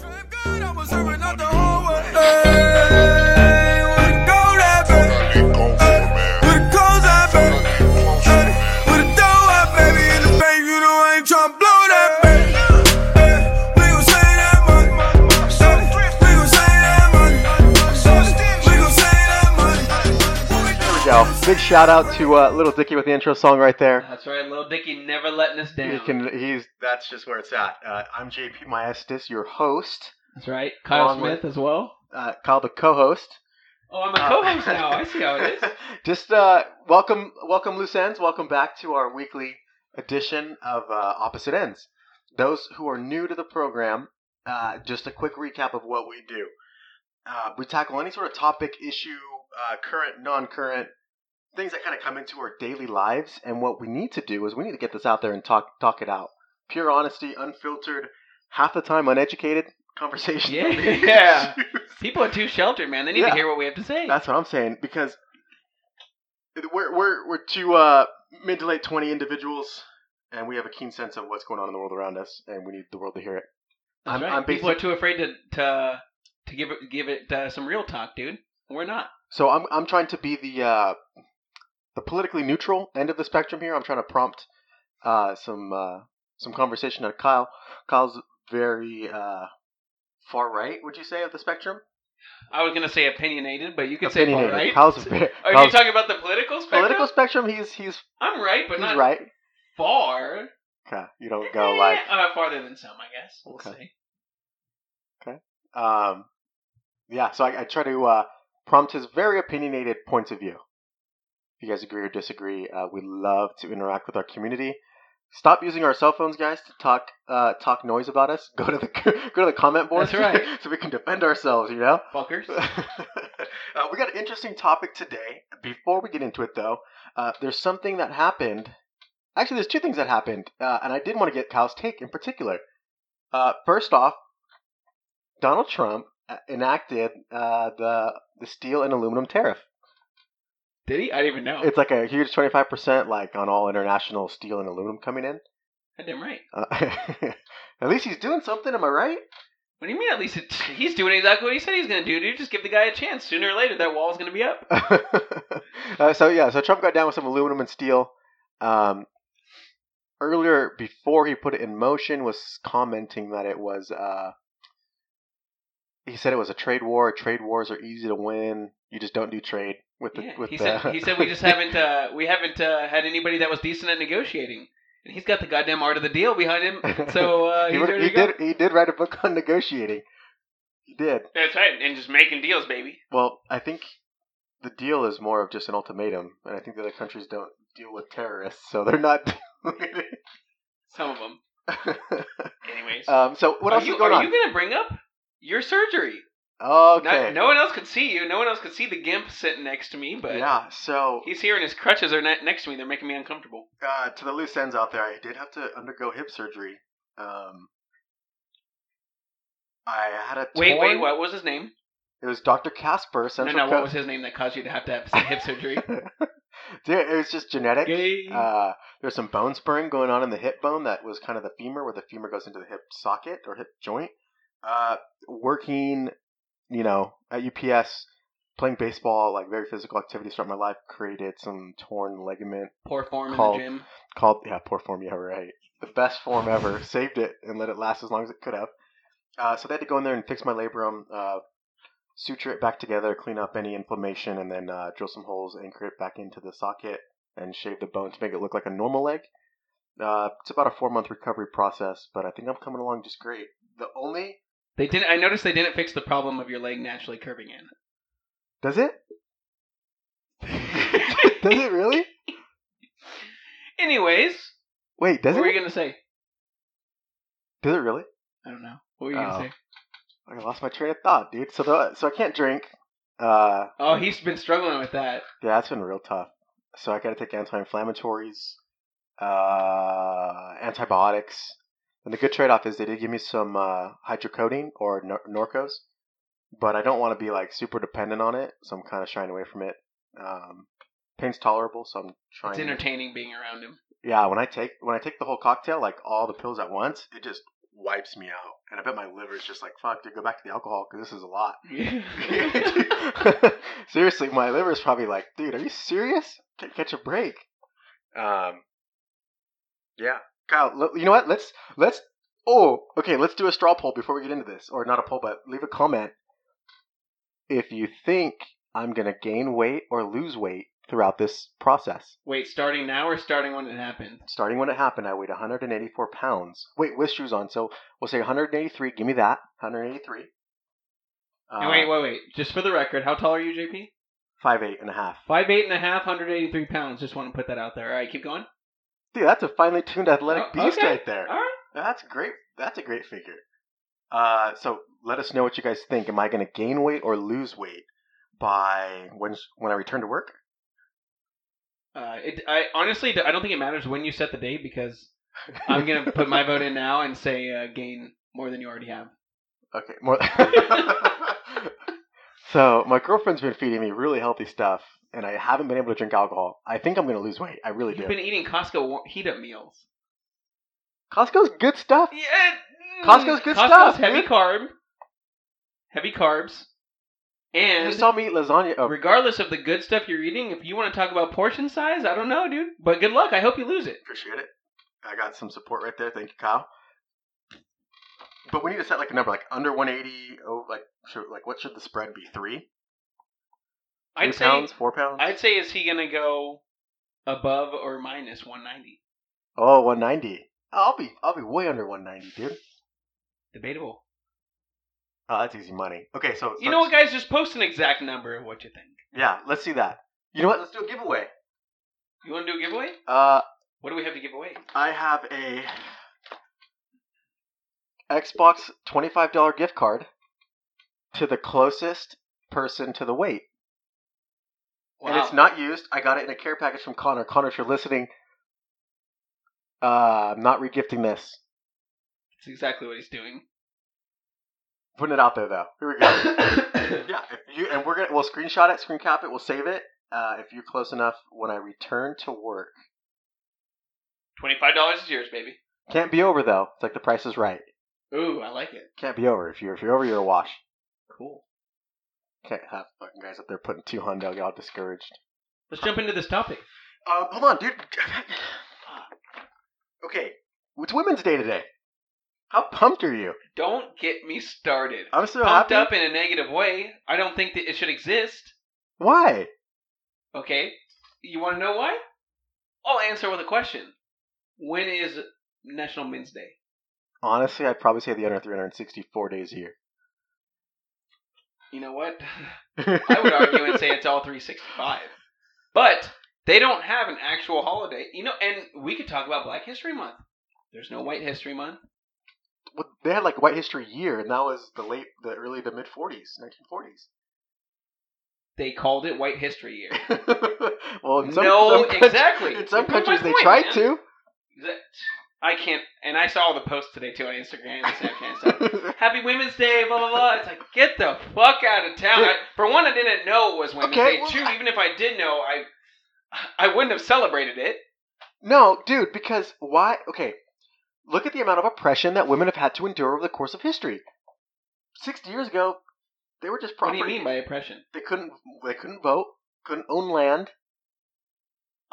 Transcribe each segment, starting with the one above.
Trap God, I was serving up the whole shout out to uh, Lil Dicky with the intro song right there. That's right, Lil Dicky never letting us down. He can, he's that's just where it's at. Uh, I'm JP Maestas, your host. That's right, Kyle Along Smith with- as well. Uh, Kyle, the co-host. Oh, I'm a Uh, co-host now. I see how it is. just uh, welcome, welcome, loose ends. Welcome back to our weekly edition of uh, Opposite Ends. Those who are new to the program, uh, just a quick recap of what we do. Uh, we tackle any sort of topic, issue, uh, current, non-current, things that kind of come into our daily lives. And what we need to do is we need to get this out there and talk talk it out. Pure honesty, unfiltered, half the time uneducated conversation. Yeah, yeah. People are too sheltered, man. They need Yeah. to hear what we have to say. That's what I'm saying because we're we're we're two uh, mid to late twenty individuals, and we have a keen sense of what's going on in the world around us, and we need the world to hear it. That's I'm- right. I'm People are too afraid to to to give it give it uh, some real talk, dude. We're not. So I'm I'm trying to be the uh, the politically neutral end of the spectrum here. I'm trying to prompt uh, some uh, some conversation at Kyle. Kyle's very uh, far right, would you say, of the spectrum? I was gonna say opinionated, but you could say far right. Kyle's very Are you talking about the political spectrum? political spectrum. He's he's I'm right, but he's not right. far. Okay, you don't go like Eh, uh, farther than some, I guess. We'll see. Okay. Um, yeah, so I, I try to uh, prompt his very opinionated points of view. If you guys agree or disagree, uh, we love to interact with our community. Stop using our cell phones, guys, to talk uh, talk noise about us. Go to the go to the comment board. That's right. so we can defend ourselves. You know. Fuckers. uh, we got an interesting topic today. Before we get into it, though, uh, there's something that happened. Actually, there's two things that happened, uh, and I did want to get Kyle's take in particular. Uh, first off, Donald Trump uh, enacted uh, the the steel and aluminum tariff. Did he? I didn't even know. It's like a huge 25% like on all international steel and aluminum coming in. Goddamn right. Uh, at least he's doing something. Am I right? What do you mean? At least he's doing exactly what he said he's going to do, dude. Just give the guy a chance. Sooner or later, that wall is going to be up. uh, so yeah, so Trump got down with some aluminum and steel. Um, earlier, before he put it in motion, was commenting that it was. Uh, he said it was a trade war. Trade wars are easy to win. You just don't do trade with the Yeah, with he the. said he said we just haven't uh, we haven't uh, had anybody that was decent at negotiating, and he's got the goddamn art of the deal behind him. So uh, he, he go. did. He did write a book on negotiating. He did. That's right, and just making deals, baby. Well, I think the deal is more of just an ultimatum, and I think the other countries don't deal with terrorists, so they're not. Some of them, anyways. um, so what are else you, is going are on? you going to bring up your surgery? okay. Not- no one else could see you. No one else could see the gimp sitting next to me, but yeah. So he's here and his crutches are ne- next to me. They're making me uncomfortable. uh, to the loose ends out there, I did have to undergo hip surgery. Um, I had a Wait, torn- wait, what was his name? It was Dr. Casper. No, Central no, Co- what was his name that caused you to have to have hip surgery? Dude, it was just genetic. Uh, there's some bone spurring going on in the hip bone that was kind of the femur, where the femur goes into the hip socket or hip joint. Uh, working, you know, at UPS, playing baseball, like very physical activities throughout my life, created some torn ligament Poor form called- in the gym. called yeah, poor form. Yeah, right. The best form ever. Saved it and let it last as long as it could have. Uh, so they had to go in there and fix my labrum, uh, suture it back together, clean up any inflammation, and then uh, drill some holes, anchor it back into the socket, and shave the bone to make it look like a normal leg. Uh, it's about a four month recovery process, but I think I'm coming along just great. The only They didn't. I noticed they didn't fix the problem of your leg naturally curving in. does it does it really? Anyways, Wait, does what were you gonna say? Does it really? I don't know. What were you Oh. gonna say? I lost my train of thought, dude. So the, so I can't drink. Uh, Oh, he's been struggling with that. Yeah, that's been real tough. So I got to take anti-inflammatories, uh, antibiotics, and the good trade-off is they did give me some uh, hydrocodone or Nor- Norcos, but I don't want to be like super dependent on it, so I'm kind of shying away from it. Um, pain's tolerable, so I'm trying. It's entertaining being around him. Yeah, when I take when I take the whole cocktail, like all the pills at once, it just wipes me out, and I bet my liver's just like fuck, dude, go back to the alcohol because this is a lot. Seriously, my liver's probably like, dude, are you serious? Can't catch a break. Um, yeah, Kyle. You know what? Let's let's. Oh, okay. Let's do a straw poll before we get into this, or not a poll, but leave a comment if you think I'm gonna gain weight or lose weight throughout this process. Wait, starting now or starting when it happened? Starting when it happened, I weighed 184 pounds. Wait, with shoes on, so we'll say 183. Give me that. 183. Uh, wait, wait, wait. Just for the record, how tall are you, JP? Five eight and a half. Five eight and a half, 183 pounds. Just want to put that out there. All right, keep going. Dude, that's a finely tuned athletic Oh, beast okay. right there. All right. That's great. That's a great figure. Uh, so let us know what you guys think. Am I going to gain weight or lose weight by when when I return to work? Uh, it, I honestly, I don't think it matters when you set the date because I'm gonna put my vote in now and say uh, gain more than you already have. Okay, more. so my girlfriend's been feeding me really healthy stuff, and I haven't been able to drink alcohol. I think I'm going to lose weight. I really do. You've do. been eating Costco heat up meals. Costco's good stuff. Yeah, mm, Costco's good Costco's stuff, heavy dude. carb, heavy carbs, And You saw me eat lasagna. Oh, regardless of the good stuff you're eating, if you want to talk about portion size, I don't know, dude. But good luck. I hope you lose it. Appreciate it. I got some support right there. Thank you, Kyle. But we need to set like a number, like under 180. Oh, like should, like what should the spread be? Three, I'd Three say four pounds. I'd say is he gonna go above or minus 190? Oh, 190. I'll be I'll be way under 190, dude. Debatable. Oh, that's easy money. Okay, so You know what, guys? Just post an exact number of what you think. Yeah, let's see that. You know what? Let's do a giveaway. You want to do a giveaway? Uh, What do we have to give away? I have a Xbox $25 gift card to the closest person to the weight. And it's not used. I got it in a care package from Connor. Connor, if you're listening, uh, I'm not regifting this. It's exactly what he's doing. Putting it out there though. Here we go. yeah, you and we're gonna we'll screenshot it, screen cap it, we'll save it. Uh, if you're close enough when I return to work. Twenty-five dollars is yours, baby. Can't be over though. It's like the price is right. Ooh, I like it. Can't be over. If you're if you're over, you're a wash. Cool. Can't have fucking guys up there putting two hundo get all discouraged. Let's jump into this topic. Uh, hold on, dude. okay, it's Women's Day today. How pumped are you? Don't get me started. I'm so Pumped happy. up in a negative way. I don't think that it should exist. Why? Okay. You want to know why? I'll answer with a question. When is National Men's Day? Honestly, I'd probably say the under 364 days a year. You know what? I would argue and say it's all 365. But they don't have an actual holiday. You know, and we could talk about Black History Month. There's no White History Month. Well, they had like White History Year, and that was the late, the early to mid 40s, 1940s. They called it White History Year. well, in some, No, some exactly. In some countries, they point, tried man. to. That- I can't. And I saw all the posts today too on Instagram and Snapchat and stuff. Happy Women's Day, blah blah blah. It's like get the fuck out of town. I, for one, I didn't know it was Women's Okay, Day. well, Two, I- even if I did know, I I wouldn't have celebrated it. no, dude, because why? Okay, look at the amount of oppression that women have had to endure over the course of history. Sixty years ago, they were just What property. do you mean by oppression? They couldn't. They couldn't vote. Couldn't own land.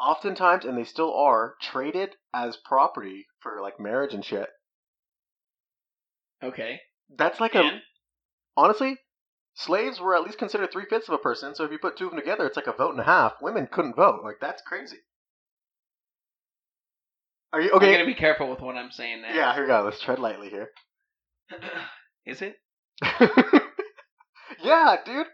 Oftentimes, and they still are, traded as property for like marriage and shit. Okay. That's like a honestly, slaves were at least considered three fifths of a person. So if you put two of them together, it's like a vote and a half. Women couldn't vote. Like that's crazy. Are you I'm okay? gonna be careful with what I'm saying now. yeah, here we go. Let's tread lightly here. Is it? yeah, dude.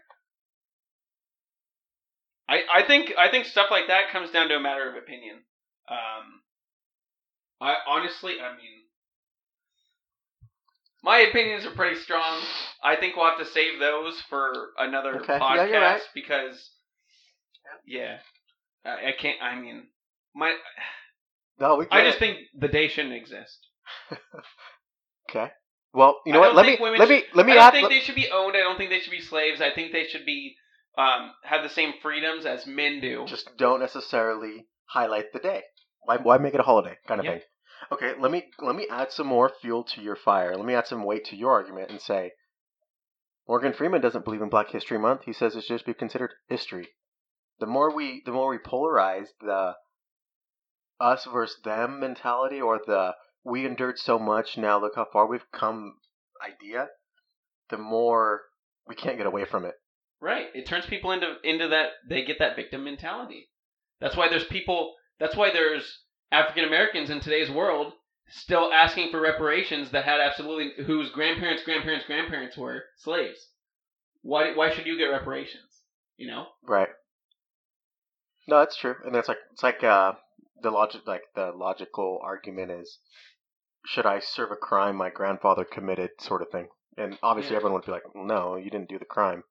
I, I think I think stuff like that comes down to a matter of opinion. Um, I honestly, I mean, my opinions are pretty strong. I think we'll have to save those for another Okay. Yeah, podcast you're right. because, yeah, I, I can't. I mean, my No, we. I just think the day shouldn't exist. Okay. Well, you know what? don't Let me let me let me I don't add. think let- they should be owned. I don't think they should be slaves. I think they should be um, have the same freedoms as men do. just don't necessarily highlight the day. Why, why make it a holiday kind of Yeah. thing? Okay, let me let me add some more fuel to your fire. Let me add some weight to your argument and say Morgan Freeman doesn't believe in Black History Month. He says it should just be considered history. The more we the more we polarize the us versus them mentality or the we endured so much now look how far we've come idea, the more we can't get away from it. Right. It turns people into into that they get that victim mentality. That's why there's people that's why there's African Americans in today's world still asking for reparations that had absolutely whose grandparents, grandparents, grandparents were slaves. Why why should you get reparations? You know? Right. No, that's true. And it's like it's like uh the logic like the logical argument is should I serve a crime my grandfather committed sort of thing. And obviously Yeah. everyone would be like, No, you didn't do the crime.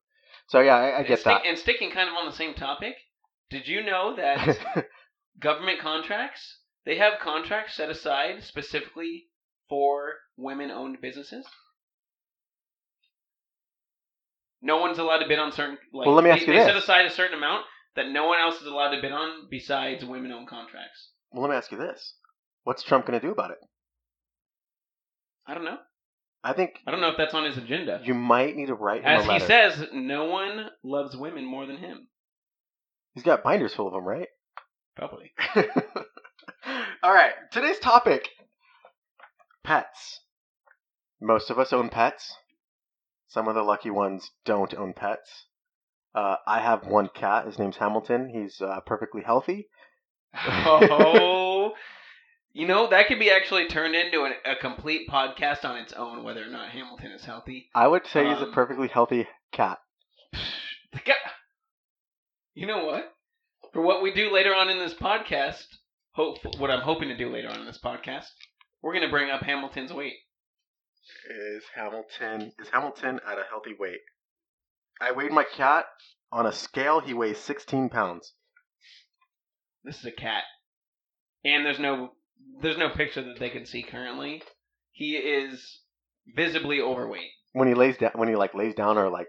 So yeah, I, I and, get stick- that. and sticking kind of on the same topic, did you know that government contracts they have contracts set aside specifically for women-owned businesses. No one's allowed to bid on certain. Like, Well, let me they, ask you they set aside a certain amount that no one else is allowed to bid on besides women-owned contracts. well let me ask you this. What's Trump gonna do about it? I don't know. I think I don't know if that's on his agenda. you might need to write him As a he letter. says, no one loves women more than him. He's got binders full of them, right? Probably. All right, today's topic pets. Most of us own pets. Some of the lucky ones don't own pets. Uh, I have one cat. His name's Hamilton. He's uh, perfectly healthy. Oh, you know that could be actually turned into a, a complete podcast on its own, whether or not Hamilton is healthy. I would say he's a Um, perfectly healthy cat. The guy, you know what? For what we do later on in this podcast, hope what I'm hoping to do later on in this podcast, we're gonna bring up Hamilton's weight. Is Hamilton is Hamilton at a healthy weight? I weighed my cat on a scale. He weighs 16 pounds. This is a cat, and there's no there's no picture that they can see currently. He is visibly overweight. When he lays down, when he like lays down or like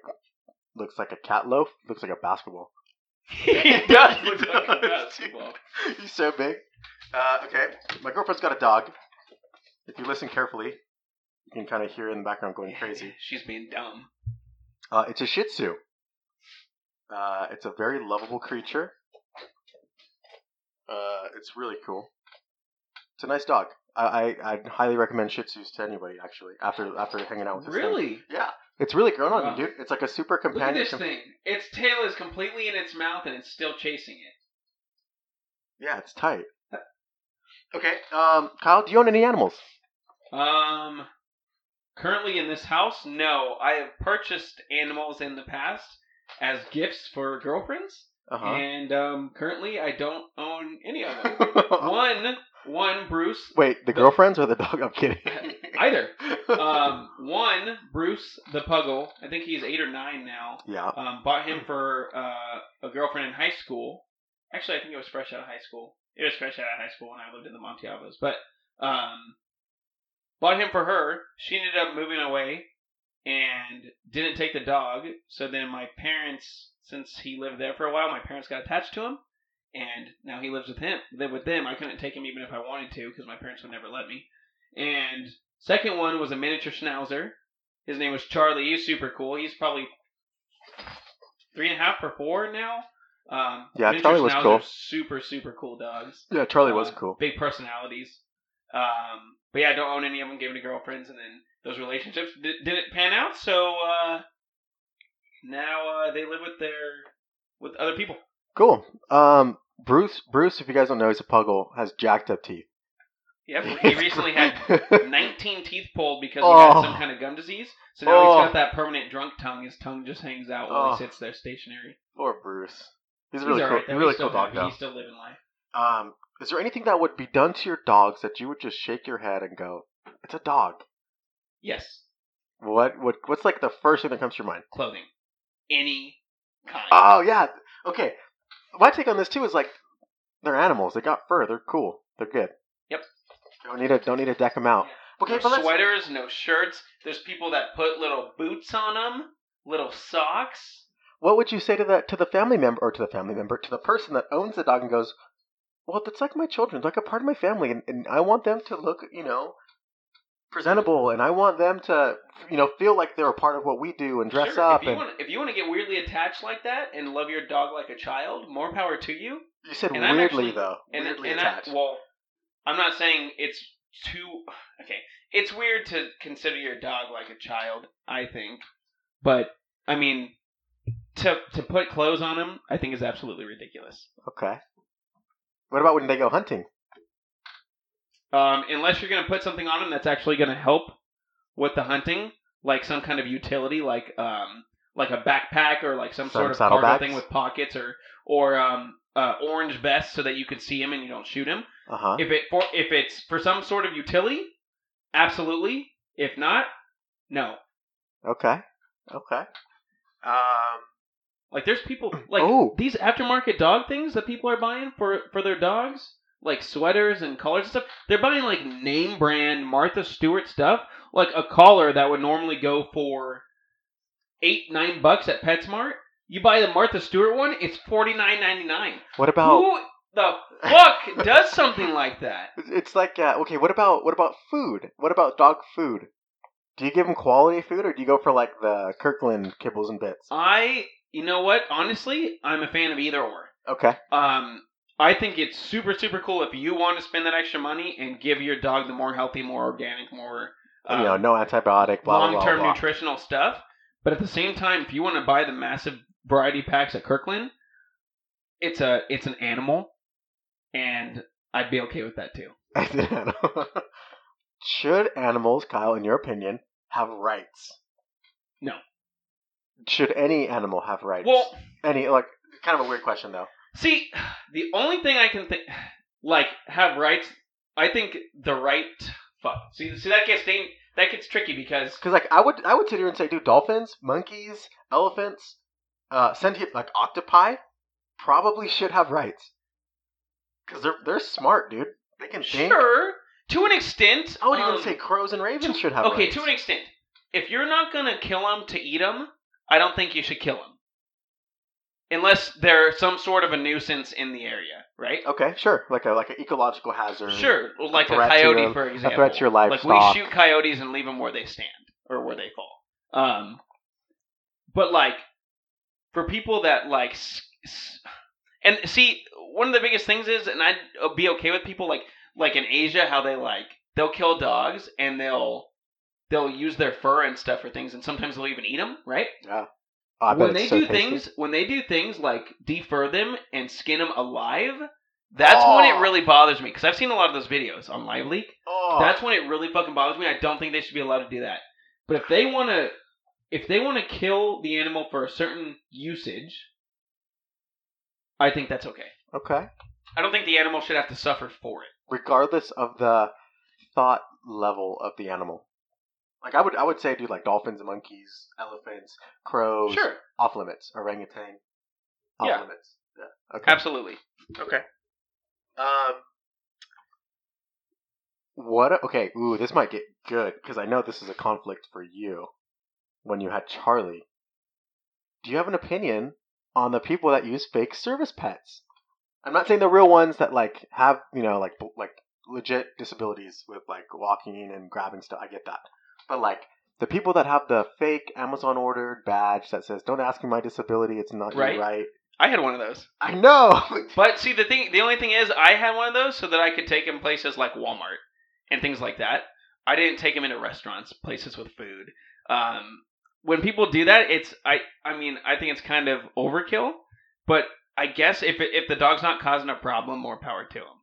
looks like a cat loaf, looks like a basketball. he does look like a basketball. He's so big. Uh, okay, my girlfriend's got a dog. If you listen carefully, you can kind of hear in the background going crazy. She's being dumb. Uh, it's a Shih Tzu. Uh, it's a very lovable creature. Uh, it's really cool. It's a nice dog. I, I I'd highly recommend Shih Tzus to anybody. Actually, after after hanging out with this thing. Really? yeah, it's really grown on Wow. me, dude. It's like a super Look at companion. this thing. Its tail is completely in its mouth and it's still chasing it. Yeah, it's tight. Okay, um, Kyle, do you own any animals? Um, currently in this house, no. I have purchased animals in the past as gifts for girlfriends, Uh and um, currently I don't own any of them. huh. one, one Bruce, Wait, the girlfriends or the dog? I'm kidding. either. Um, one Bruce the Puggle. I think he's eight or nine now. yeah. Um, bought him for uh, a girlfriend in high school. Actually, I think it was fresh out of high school. It was fresh out of high school when I lived in the Montiavos. But um, bought him for her. She ended up moving away and didn't take the dog. So then my parents, since he lived there for a while, my parents got attached to him, and now he lives with him. Live with them. I couldn't take him even if I wanted to because my parents would never let me. And second one was a miniature schnauzer. His name was Charlie. He's super cool. He's probably three and a half or four now. Um, Yeah, Charlie was cool. Super, super cool dogs. Yeah, Charlie was Uh, cool. Big personalities. Um, but yeah, I don't own any of them. Gave them to girlfriends, and then those relationships di- didn't pan out. So uh, now uh, they live with their with other people. Cool. Um, Bruce, Bruce, if you guys don't know, he's a puggle, has jacked up teeth. Yep, he recently had 19 teeth pulled because he Oh. had some kind of gum disease. So now Oh. he's got that permanent drunk tongue. His tongue just hangs out while Oh. he sits there stationary. Poor Bruce. He's a really all cool, right, really cool dog though. He's still living life. Um, is there anything that would be done to your dogs that you would just shake your head and go, "It's a dog"? Yes, What? What? What's like the first thing that comes to your mind? clothing, any kind. Oh yeah. Okay. My take on this too is like they're animals. They got fur. They're cool. They're good. Yep. Don't need to don't need to deck them out. Okay, no but let's, sweaters, no shirts. There's people that put little boots on them, little socks. what would you say to the to the family member or to the family member to the person that owns the dog and goes, well, that's like my children, It's like a part of my family, and, and I want them to look, you know, presentable, and I want them to, you know, feel like they're a part of what we do and dress Sure, up. If you and want, if you want to get weirdly attached like that and love your dog like a child, more power to you. you said and weirdly actually- though, And weirdly and attached. I, well, I'm not saying it's too okay. It's weird to consider your dog like a child. I think, but I mean, to to put clothes on him, I think is absolutely ridiculous. okay. What about when they go hunting? Um, unless you're gonna put something on them that's actually gonna help with the hunting, like some kind of utility, like um, like a backpack or like some, Some sort of cargo thing with pockets or or um, uh, orange vest so that you can see him and you don't shoot him. Uh huh. If it for if it's for some sort of utility, absolutely. If not, no. Okay. Okay. Um. Like there's people like Oh. these aftermarket dog things that people are buying for for their dogs, like sweaters and collars and stuff. They're buying like name brand Martha Stewart stuff, like a collar that would normally go for eight nine bucks at PetSmart. You buy the Martha Stewart one, it's forty nine ninety nine. What about? Who the fuck does something like that? It's like uh, okay. What about what about food? What about dog food? Do you give them quality food, or do you go for like the Kirkland kibbles and bits? I, you know what? Honestly, I'm a fan of either or. Okay. Um, I think it's super super cool if you want to spend that extra money and give your dog the more healthy, more organic, more you know, um, no antibiotic. Blah blah long term nutritional stuff. But at the same time, if you want to buy the massive variety packs at Kirkland, it's a it's an animal, and I'd be okay with that too. Should animals, Kyle, in your opinion, have rights? No. Should any animal have rights? Well, any like kind of a weird question though. See, the only thing I can think, like, have rights. I think the right. Fuck. See, see that gets dang- that gets tricky because Because like I would I would sit here and say, dude, dolphins, monkeys, elephants, uh, sentient like octopi, probably should have rights. Because they're they're smart, dude. They can think. Sure, to an extent. I would even um, say crows and ravens to- should have Okay, rights. to an extent. If you're not gonna kill them to eat them, I don't think you should kill them, unless they're some sort of a nuisance in the area, right? Okay, sure. Like a like an ecological hazard. Sure, like a, to coyote, your- for example. A threat to your Like we shoot coyotes and leave them where they stand or where they fall. Um, but like for people that like, and see, one of the biggest things is, and I'd be okay with people like like in Asia how they like they'll kill dogs and they'll they'll use their fur and stuff for things, and sometimes they'll even eat them, right? Oh, I when they so do tasty. things, when they do things like defer them and skin them alive. That's when Oh. it really bothers me because I've seen a lot of those videos on LiveLeak, Oh, that's when it really fucking bothers me. I don't think they should be allowed to do that. But if they want to, if they want to kill the animal for a certain usage, I think that's okay. okay. I don't think the animal should have to suffer for it. Regardless of the thought level of the animal. Like I would I would say, dude, like dolphins, and monkeys, elephants, crows, Sure, off limits, orangutan, off Yeah. limits. Yeah. Okay. absolutely. Okay. Um. What? Okay. Ooh, this might get good because I know this is a conflict for you. When you had Charlie, do you have an opinion on the people that use fake service pets? I'm not saying the real ones that like have you know like b- like legit disabilities with like walking and grabbing stuff. I get that, but like the people that have the fake Amazon ordered badge that says "Don't ask me my disability. It's not Right. right." I had one of those. I know. But see, the thing, the only thing is, I had one of those so that I could take them places like Walmart and things like that. I didn't take them into restaurants, places with food. Um, when people do that, it's I. I mean, I think it's kind of overkill. But I guess if it, if the dog's not causing a problem, more power to him.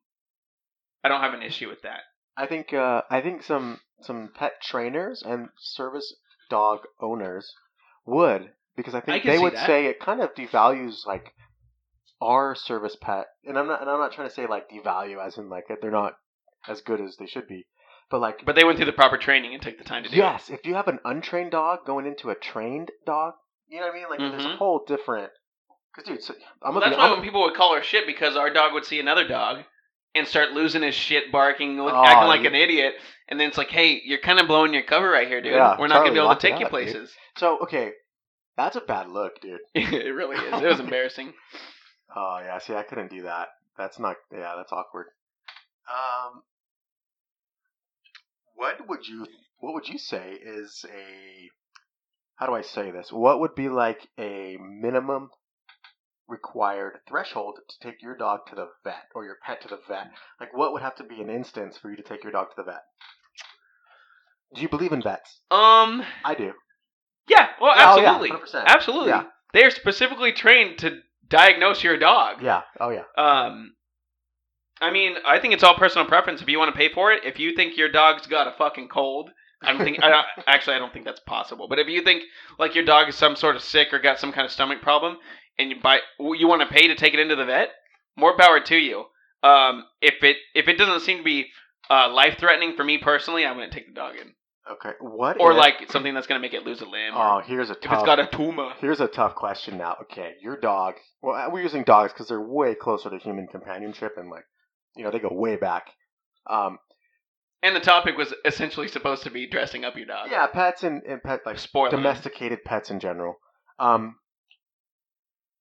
I don't have an issue with that. I think uh, I think some some pet trainers and service dog owners would because I think I they would that. say it kind of devalues like our service pet, and I'm not and I'm not trying to say like devalue as in like they're not as good as they should be, but like But they went through the proper training and take the time to do yes, if you have an untrained dog going into a trained dog, you know what I mean? Like there's a Mhm. whole different. Because dude, so, I'm Well, that's be, why I'm, when people would call her shit because our dog would see another dog and start losing his shit, barking, look, Oh, acting like an idiot, and then it's like, hey, you're kind of blowing your cover right here, dude. Yeah, We're not gonna be able to take you up, dude. places. so okay, that's a bad look, dude. it really is. It was embarrassing. Oh yeah, see, I couldn't do that. That's not. Yeah, that's awkward. Um, what would you What would you say is a How do I say this? What would be like a minimum required threshold to take your dog to the vet or your pet to the vet? Like, what would have to be an instance for you to take your dog to the vet? Do you believe in vets? Um. I do. Yeah. Well, Oh, yeah, absolutely. 100%. Absolutely. Yeah. They are specifically trained to diagnose your dog. Yeah. Oh yeah. Um. I mean, I think it's all personal preference. If you want to pay for it, if you think your dog's got a fucking cold, I don't think. I don't, actually, I don't think that's possible. But if you think like your dog is some sort of sick or got some kind of stomach problem, and you buy, you want to pay to take it into the vet, more power to you. Um, if it if it doesn't seem to be uh, life threatening for me personally, I'm gonna take the dog in. Okay. What? Or if- like something that's gonna make it lose a limb. Oh, here's a if tough. it's got a tumor. Here's a tough question now. Okay, your dog. Well, we're using dogs because they're way closer to human companionship and like, you know, they go way back. Um, And the topic was essentially supposed to be dressing up your dog. yeah, pets and, and pet like Spoiler. domesticated pets in general. Um,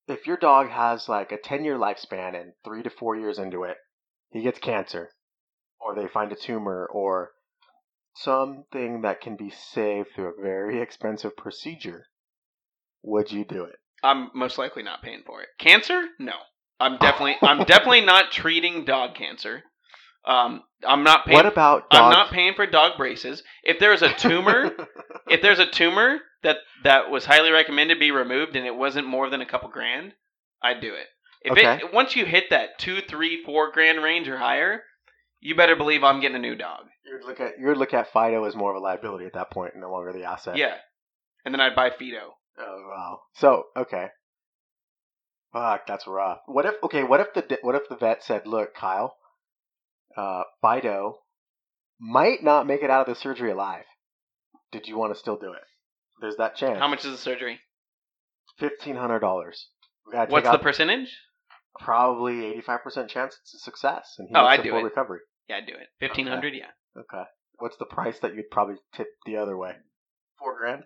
if your dog has like a ten year lifespan and three to four years into it, he gets cancer, or they find a tumor, or something that can be saved through a very expensive procedure, would you do it? I'm most likely not paying for it. Cancer? No. I'm definitely I'm definitely not treating dog cancer. Um, I'm not paying. what about dogs? I'm not paying for dog braces. If there's a tumor, if there's a tumor that that was highly recommended be removed and it wasn't more than a couple grand, I'd do it. If Okay. it once you hit that two, three, four grand range or higher, you better believe I'm getting a new dog. You would look at you would look at Fido as more of a liability at that point, and no longer the asset. Yeah, and then I'd buy Fido. Oh wow. So okay. Fuck, that's rough. What if okay? What if the what if the vet said, "Look, Kyle, uh, Fido might not make it out of the surgery alive. Did you want to still do it? There's that chance. How much is the surgery? Fifteen hundred dollars. What's the percentage? probably eighty-five percent chance it's a success, and he Oh, makes I'd a do full it. recovery. Yeah, I'd do it. Fifteen hundred. Yeah. Okay. What's the price that you'd probably tip the other way? Four grand.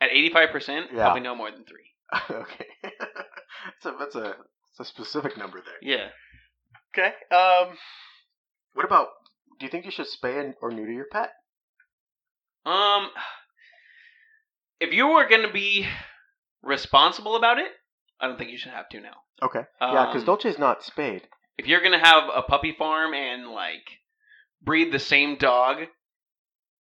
At eighty five percent, Yeah. probably no more than three. okay. that's a that's a that's a specific number there. Yeah. Okay. Um. What about? Do you think you should spay and- or neuter your pet? Um, if you were going to be responsible about it, I don't think you should have to now. Okay. yeah, because Um, Dolce's not spayed. If you're going to have a puppy farm and like breed the same dog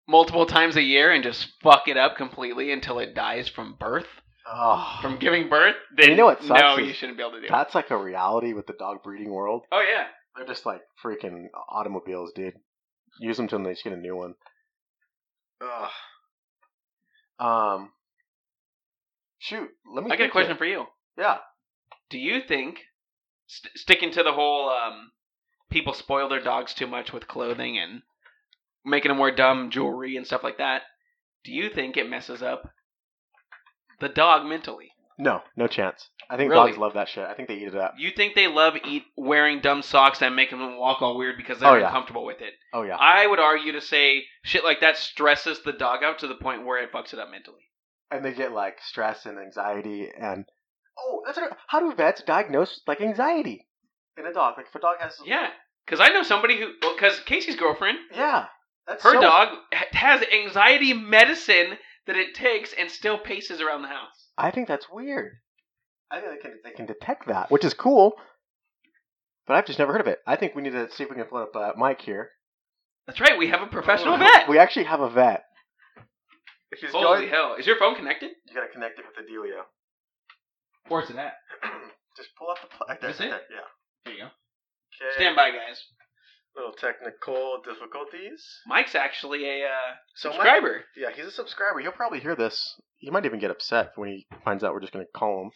multiple times a year and just fuck it up completely until it dies from birth, Oh, from giving birth, then You know what sucks no, you shouldn't be able to do that's like a reality with the dog breeding world. Oh yeah. They're just like freaking automobiles, dude. Use them till they just get a new one. Ugh. Um. Shoot. Let me. I got a question here. for you. Yeah. Do you think st- sticking to the whole um, people spoil their dogs too much with clothing and making them wear dumb jewelry and stuff like that? Do you think it messes up the dog mentally? No, no chance. I think Really? dogs love that shit. I think they eat it up. You think they love eat wearing dumb socks that make them walk all weird because they're Oh, yeah. uncomfortable with it? Oh yeah. I would argue to say shit like that stresses the dog out to the point where it fucks it up mentally. and they get like stress and anxiety and oh that's what, how do vets diagnose like anxiety in a dog like if a dog has Yeah, because I know somebody who, because Casey's girlfriend, yeah that's her so- dog ha- has anxiety medicine that it takes and still paces around the house. i think that's weird i think they can they can detect that which is cool but i've just never heard of it i think we need to see if we can flip up uh, mike here That's right, we have a professional Oh, vet. we actually have a vet if he's Holy going hell! Is your phone connected? you gotta connect it with the dealio Where's it at? just pull up the plug. right there, it? there, yeah There you go. okay Stand by, guys. Little technical difficulties Mike's actually a uh, So Mike- subscriber. Yeah, he's a subscriber. He'll probably hear this. He might even get upset when he finds out we're just going to call him.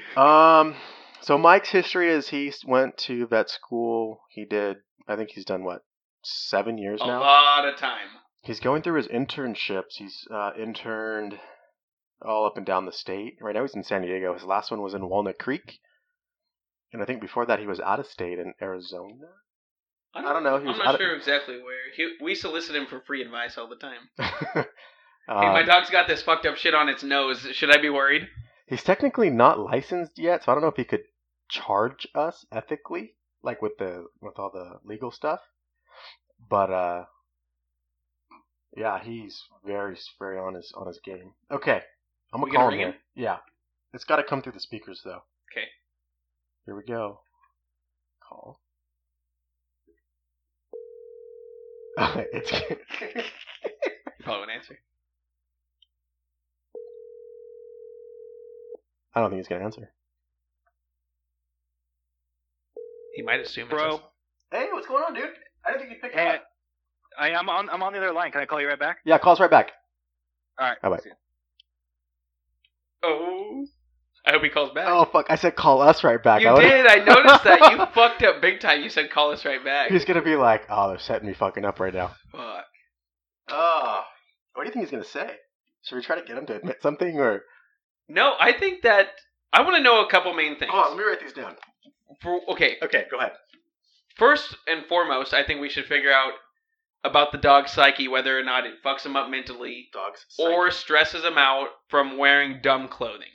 Um, so Mike's history is he went to vet school. He did. I think he's done what seven years now? a now. lot of time. He's going through his internships. He's uh, interned all up and down the state. Right now he's in San Diego. His last one was in Walnut Creek, and I think before that he was out of state in Arizona. I don't know, he was I'm not of- sure exactly where. He, we solicit him for free advice all the time. um, hey, my dog's got this fucked up shit on its nose. Should I be worried? He's technically not licensed yet, so I don't know if he could charge us ethically, like with the with all the legal stuff. But uh, yeah, he's very very on his on his game. Okay, I'm gonna gonna call him ring here. him? Yeah, it's got to come through the speakers though. Okay. Here we go. Call. it's You probably won't answer. I don't think he's gonna answer. He might assume it's Bro. us. Hey, what's going on, dude? I didn't think you'd pick up. Hey, I, I'm on. I'm on the other line. Can I call you right back? Yeah, call us right back. All right. Bye-bye. see you. Oh. I hope he calls back. Oh fuck! I said call us right back. I you would've- did. I noticed that. You fucked up big time. You said call us right back. He's gonna be like, "Oh, they're setting me fucking up right now." Fuck. Oh, what do you think he's gonna say? Should we try to get him to admit something, or No, I think that I want to know a couple main things. Oh. Let me write these down. For, okay, Okay, go ahead. first and foremost, I think we should figure out about the dog's psyche, whether or not it fucks him up mentally Dogs or stresses him out from wearing dumb clothing.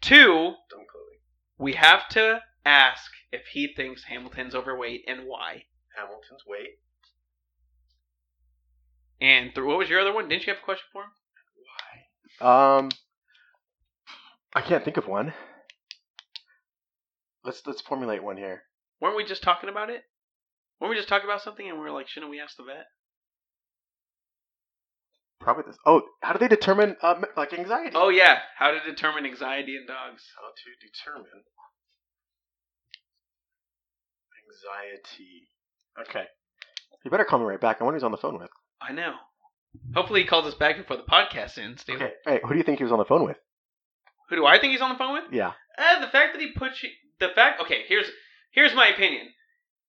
Two, dumb clothing. we have to ask if he thinks Hamilton's overweight and why. Hamilton's weight. And th- what was your other one? Didn't you have a question for him? Why? Um, I can't think of one. Let's let's formulate one here. Weren't we just talking about it? Weren't we just talking about something and we were like, shouldn't we ask the vet? Probably this. Oh, how do they determine um, like anxiety? Oh yeah, how to determine anxiety in dogs. how to determine anxiety. Okay. You better call me right back. I wonder who's on the phone with. I know. Hopefully he calls us back before the podcast ends, dude. Okay. Hey, who do you think he was on the phone with? Who do I think he's on the phone with? Yeah. Uh, the fact that he put you, the fact. Okay, here's here's my opinion.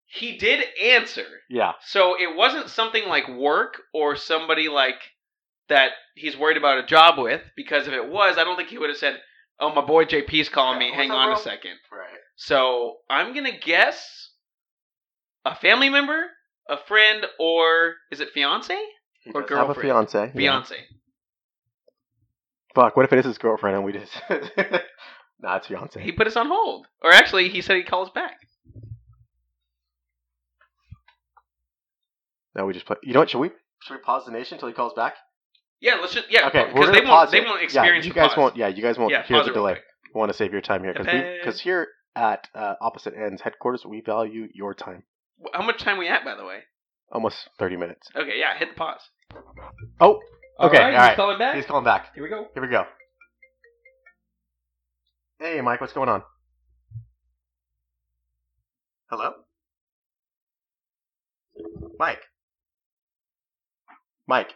He did answer, Yeah. so it wasn't something like work or somebody like that he's worried about a job with. Because if it was, I don't think he would have said, "Oh, my boy JP's calling me. Yeah, Hang on a bro?" second. Right. So I'm gonna guess a family member, a friend, or is it fiance? He Or does have a girlfriend. fiance. yeah. Fiance. Fuck. What if it is his girlfriend and we just? nah, it's fiance. He put us on hold, or actually, he said he'd call us back. No, we just play. You know what? Should we should we pause the nation until he calls back? Yeah, let's just yeah. Okay, we're because gonna they won't they it. won't Yeah, experience. you guys pause. won't. Yeah, you guys won't Yeah, hear the delay. quick. We want to save your time here because we because here at uh, opposite ends headquarters we value your time. How much time we at, by the way? Almost thirty minutes. Okay, yeah, hit the pause. Oh, Okay, all right, all right. he's calling back. he's calling back. Here we go. Here we go. Hey, Mike, what's going on? Hello, Mike. Mike.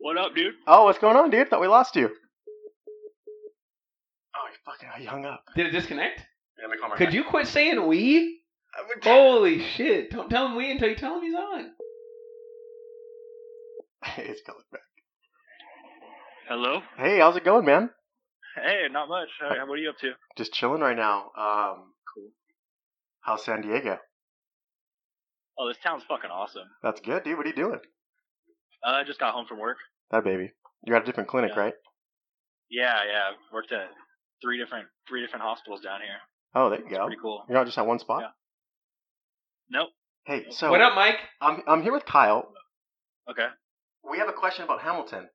What up, dude? Oh, what's going on, dude? Thought we lost you. Oh, you fucking he hung up. Did it disconnect? Yeah, let me call my Could you quit saying we? guy. Holy shit! Don't tell him we until you tell him he's on. He's calling back. Hello. Hey, how's it going, man? Hey, not much. Hey, what are you up to? Just chilling right now. Um, Cool. how's San Diego? Oh, this town's fucking awesome. That's good, dude. What are you doing? Uh, I just got home from work. That baby. You're at a different clinic, Yeah. right? Yeah, yeah. Worked at three different three different hospitals down here. Oh, there you It's go. pretty cool. You're not just at one spot. Yeah. Nope. Hey, so what up, Mike? I'm I'm here with Kyle. Okay. We have a question about Hamilton.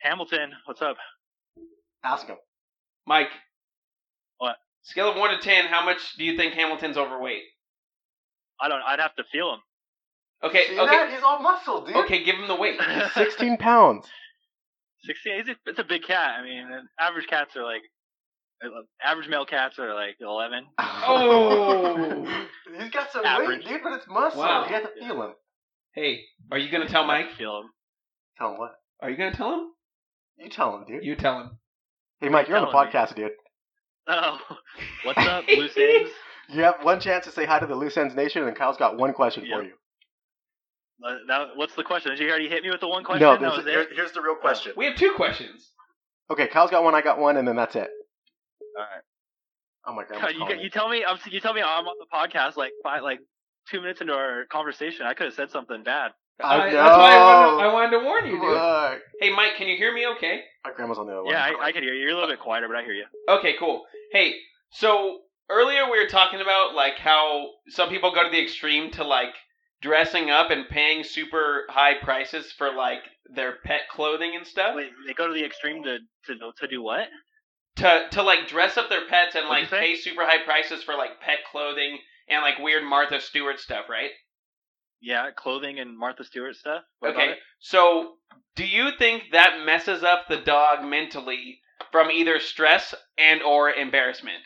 Hamilton, what's up? Ask him. Mike. What? Scale of one to ten, how much do you think Hamilton's overweight? I don't. I'd have to feel him. Okay, See okay, that? He's all muscle, dude. okay. Give him the weight. He's 16 pounds. Sixteen. He's a, it's a big cat. I mean, average cats are like. Average male cats are like eleven. Oh. He's got some Average. weight, dude, but it's muscle. Wow. You have to feel him. Hey, are you gonna tell Mike? Feel him. Tell him what? Are you gonna tell him? You tell him, dude. You tell him. hey, Mike, you're on the telling me. podcast, dude. Oh, what's up, loose ends? You have one chance to say hi to the Loose Ends Nation, and Kyle's got one question for you. Now, what's the question? Did you already hit me with the one question? No, That this, was here- it? here's the real question. We have two questions. Okay, Kyle's got one, I got one, and then that's it. All right. Oh my god. God, you, you tell me. I'm, you tell me I'm on the podcast like five, like two minutes into our conversation. I could have said something bad. I That's why I wanted, know. I wanted to warn you, dude. Fuck. Hey, Mike, can you hear me? Okay. My grandma's on the other one. Yeah, line. I, I can hear you. You're a little bit quieter, but I hear you. Okay, cool. Hey, so earlier we were talking about like how some people go to the extreme to like dressing up and paying super high prices for like their pet clothing and stuff. Wait, they go to the extreme to to to do what? to to like dress up their pets and What'd like pay super high prices for like pet clothing and like weird Martha Stewart stuff, right? Yeah, clothing and Martha Stewart stuff. What okay. So, do you think that messes up the dog mentally from either stress and or embarrassment?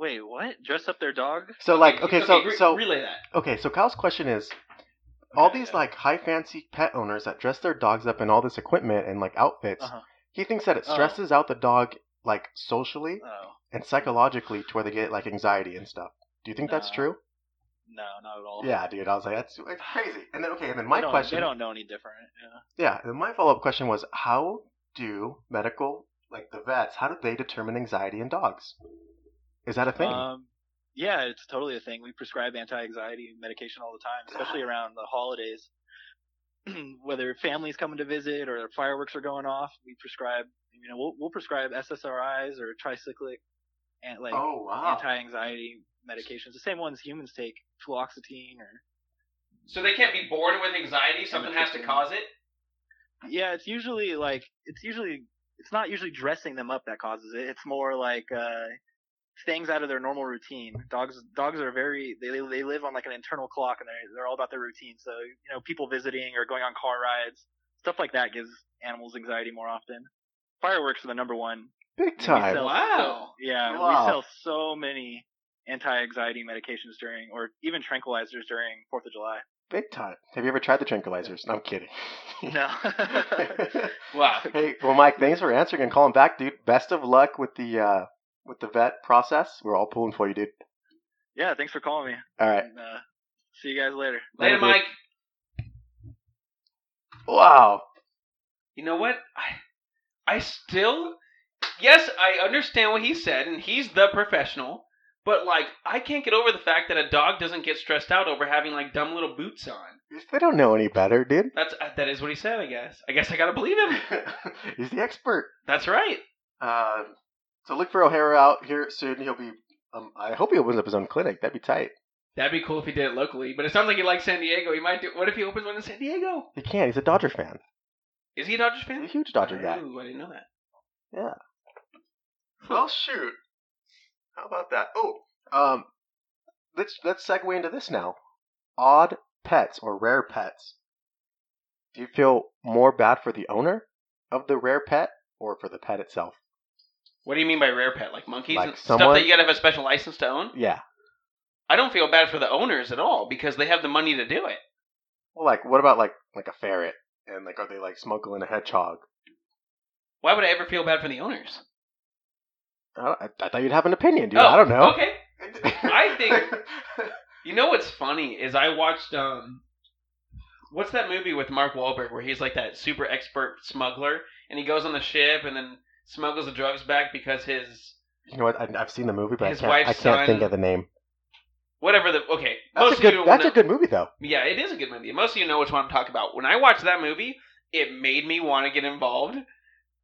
Wait, what? Dress up their dog? So like, okay, so re- so relay that. okay, so Kyle's question is, all Okay, these yeah. like high fancy pet owners that dress their dogs up in all this equipment and like outfits, Uh-huh. he thinks that it Oh. stresses out the dog like socially Oh, and psychologically to where they get like anxiety and stuff. Do you think that's No. true? no, not at all. Yeah, dude. I was like, that's it's crazy. And then okay, and then They my don't, question, They don't know any different. Yeah. yeah, and my follow up question was, how do medical like the vets, how do they determine anxiety in dogs? Is that a thing? Um, yeah, it's totally a thing. We prescribe anti-anxiety medication all the time, especially around the holidays. Whether families coming to visit or fireworks are going off, we prescribe. You know, we'll we'll prescribe SSRIs or tricyclic, and like oh wow. anti-anxiety medications. The same ones humans take, fluoxetine or So they can't be born with anxiety. Something has to cause it. yeah, it's usually like it's usually it's not usually dressing them up that causes it. It's more like uh things out of their normal routine. Dogs dogs are very they they live on like an internal clock and they're they're all about their routine. So you know people visiting or going on car rides stuff like that gives animals anxiety more often. Fireworks are the number one. Big time. Wow. so- yeah, Wow. we sell so many anti-anxiety medications during or even tranquilizers during Fourth of July. Big time. Have you ever tried the tranquilizers? No, I'm kidding. No. Wow. hey, well, Mike, thanks for answering and calling back, dude. Best of luck with the uh, with the vet process. We're all pulling for you, dude. yeah, thanks for calling me. All right. And, uh, see you guys later. Later, Later, dude. Mike. Wow. You know what? I I still yes, I understand what he said, and he's the professional. But like, I can't get over the fact that a dog doesn't get stressed out over having like dumb little boots on. They don't know any better, dude. That's uh, that is what he said. I guess. I guess I gotta believe him. He's the expert. That's right. Uh, so look for O'Hara out here soon. He'll be. Um, I hope he opens up his own clinic. That'd be tight. That'd be cool if he did it locally. But it sounds like he likes San Diego. He might do. What if he opens one in San Diego? He can't. He's a Dodger fan. Is he a Dodgers fan? He's fan? a huge Dodger guy. Ooh, I didn't know that. Yeah. Well, shoot. How about that? Oh, um, let's let's segue into this now. Odd pets or rare pets. Do you feel more bad for the owner of the rare pet or for the pet itself? What do you mean by rare pet? Like monkeys Like and stuff someone- that you gotta have a special license to own? Yeah. I don't feel bad for the owners at all because they have the money to do it. Well, like what about like like a ferret and like are they like smuggling a hedgehog? Why would I ever feel bad for the owners? I, don't- I, I thought you'd have an opinion, dude. oh, I don't know. Okay. I think- You know what's funny is I watched um, what's that movie with Mark Wahlberg where he's like that super expert smuggler and he goes on the ship and then smuggles the drugs back because his you know what? I, I've seen the movie, but I His can't. I wife's can't think of the name. whatever the okay. That's a of good. you That's know, a good movie, though. Yeah, it is a good movie. Most of you know which one I'm talking about. When I watched that movie, it made me want to get involved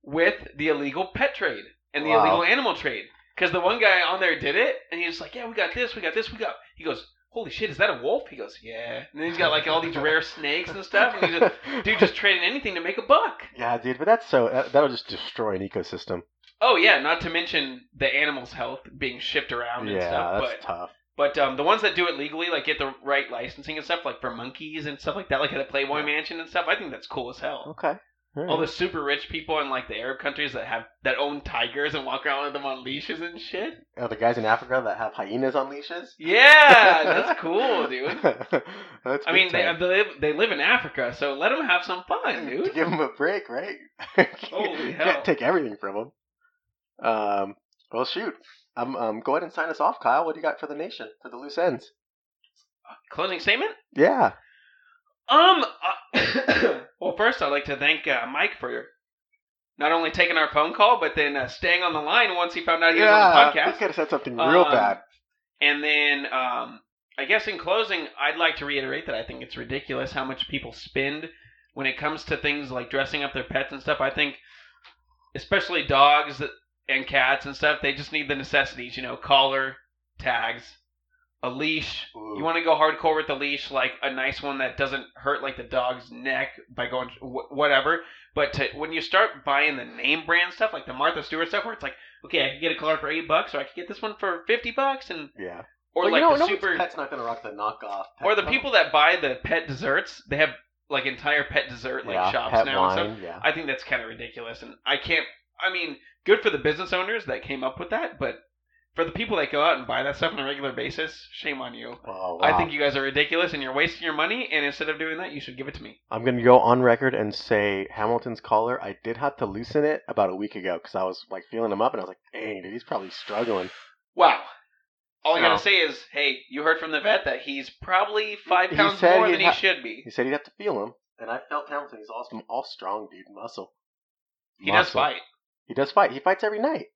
with the illegal pet trade and the Wow. illegal animal trade. Because the one guy on there did it, and he's like, "Yeah, we got this, we got this, we got." He goes, "Holy shit, is that a wolf?" He goes, "Yeah." And then he's got like all these rare snakes and stuff, and he's just, dude just trading anything to make a buck. Yeah, dude, but that's so that, that'll just destroy an ecosystem. Oh yeah, not to mention the animal's health being shipped around and Yeah, stuff. that's But tough. but um, the ones that do it legally, like get the right licensing and stuff, like for monkeys and stuff like that, like at the Playboy Mansion and stuff, I think that's cool as hell. Okay. All the super rich people in like the Arab countries that have that own tigers and walk around with them on leashes and shit. Oh, the guys in Africa that have hyenas on leashes. Yeah, that's cool, dude. that's I mean, they, they live they live in Africa, so let them have some fun, dude. give them a break, right? Holy hell. Can't take everything from them. Um. Well, shoot. Um. Um. Go ahead and sign us off, Kyle. What do you got for the nation for the loose ends? Closing statement. Yeah. Um. Uh, well, first I'd like to thank uh, Mike for not only taking our phone call, but then uh, staying on the line once he found out he was on the He podcast. could have said something real Um, bad. And then, um, I guess in closing, I'd like to reiterate that I think it's ridiculous how much people spend when it comes to things like dressing up their pets and stuff. I think, especially dogs, and cats and stuff, they just need the necessities. You know, collar, tags, a leash. Ooh. You want to go hardcore with the leash, like a nice one that doesn't hurt like the dog's neck by going wh- whatever. But to, when you start buying the name brand stuff, like the Martha Stewart stuff, where it's like, okay, I can get a collar for eight bucks, or I can get this one for fifty bucks, and yeah. or But like you know, the no super, pet's not gonna rock the knockoff. Pet or the people that buy the pet desserts, they have like entire pet dessert like yeah, shops pet now and stuff. Yeah. I think that's kind of ridiculous, and I can't. I mean, good for the business owners that came up with that, but for the people that go out and buy that stuff on a regular basis, shame on you. Oh, wow. I think you guys are ridiculous, and you're wasting your money. And instead of doing that, you should give it to me. I'm going to go on record and say Hamilton's collar. I did have to loosen it about a week ago because I was like feeling him up, and I was like, "Dang, dude, he's probably struggling." Wow. All I No. gotta say is, hey, you heard from the vet that he's probably five He pounds more than he should be. He said he'd have to feel him, and I felt Hamilton. He's awesome, all strong, dude, muscle. He does fight. He does fight. He fights every night.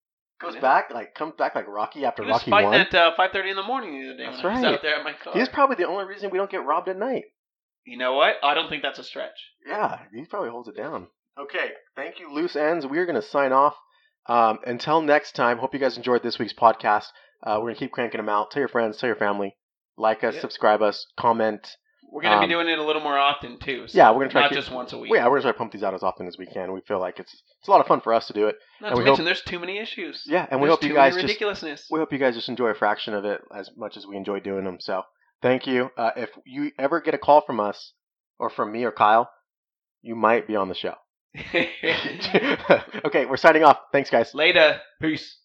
Goes back like comes back like Rocky after Rocky fighting one. at uh, five thirty in the morning the other day That's when I was right. out there at my car. He's probably the only reason we don't get robbed at night. you know what? I don't think that's a stretch. Yeah, he probably holds it down. Okay, thank you, loose ends. We are going to sign off. Um, until next time, hope you guys enjoyed this week's podcast. Uh, we're going to keep cranking them out. Tell your friends, tell your family, like us, Yeah. subscribe us, comment. We're gonna Um, be doing it a little more often too. So Yeah, we're gonna try not keep- just once a week. Yeah, we're going to try to pump these out as often as we can. We feel like it's it's a lot of fun for us to do it. Not and to we mention, there's too many issues. Yeah, and we There's hope you guys many just we hope you guys just enjoy a fraction of it as much as we enjoy doing them. So thank you. Uh, if you ever get a call from us or from me or Kyle, you might be on the show. okay, we're signing off. Thanks, guys. Later. Peace.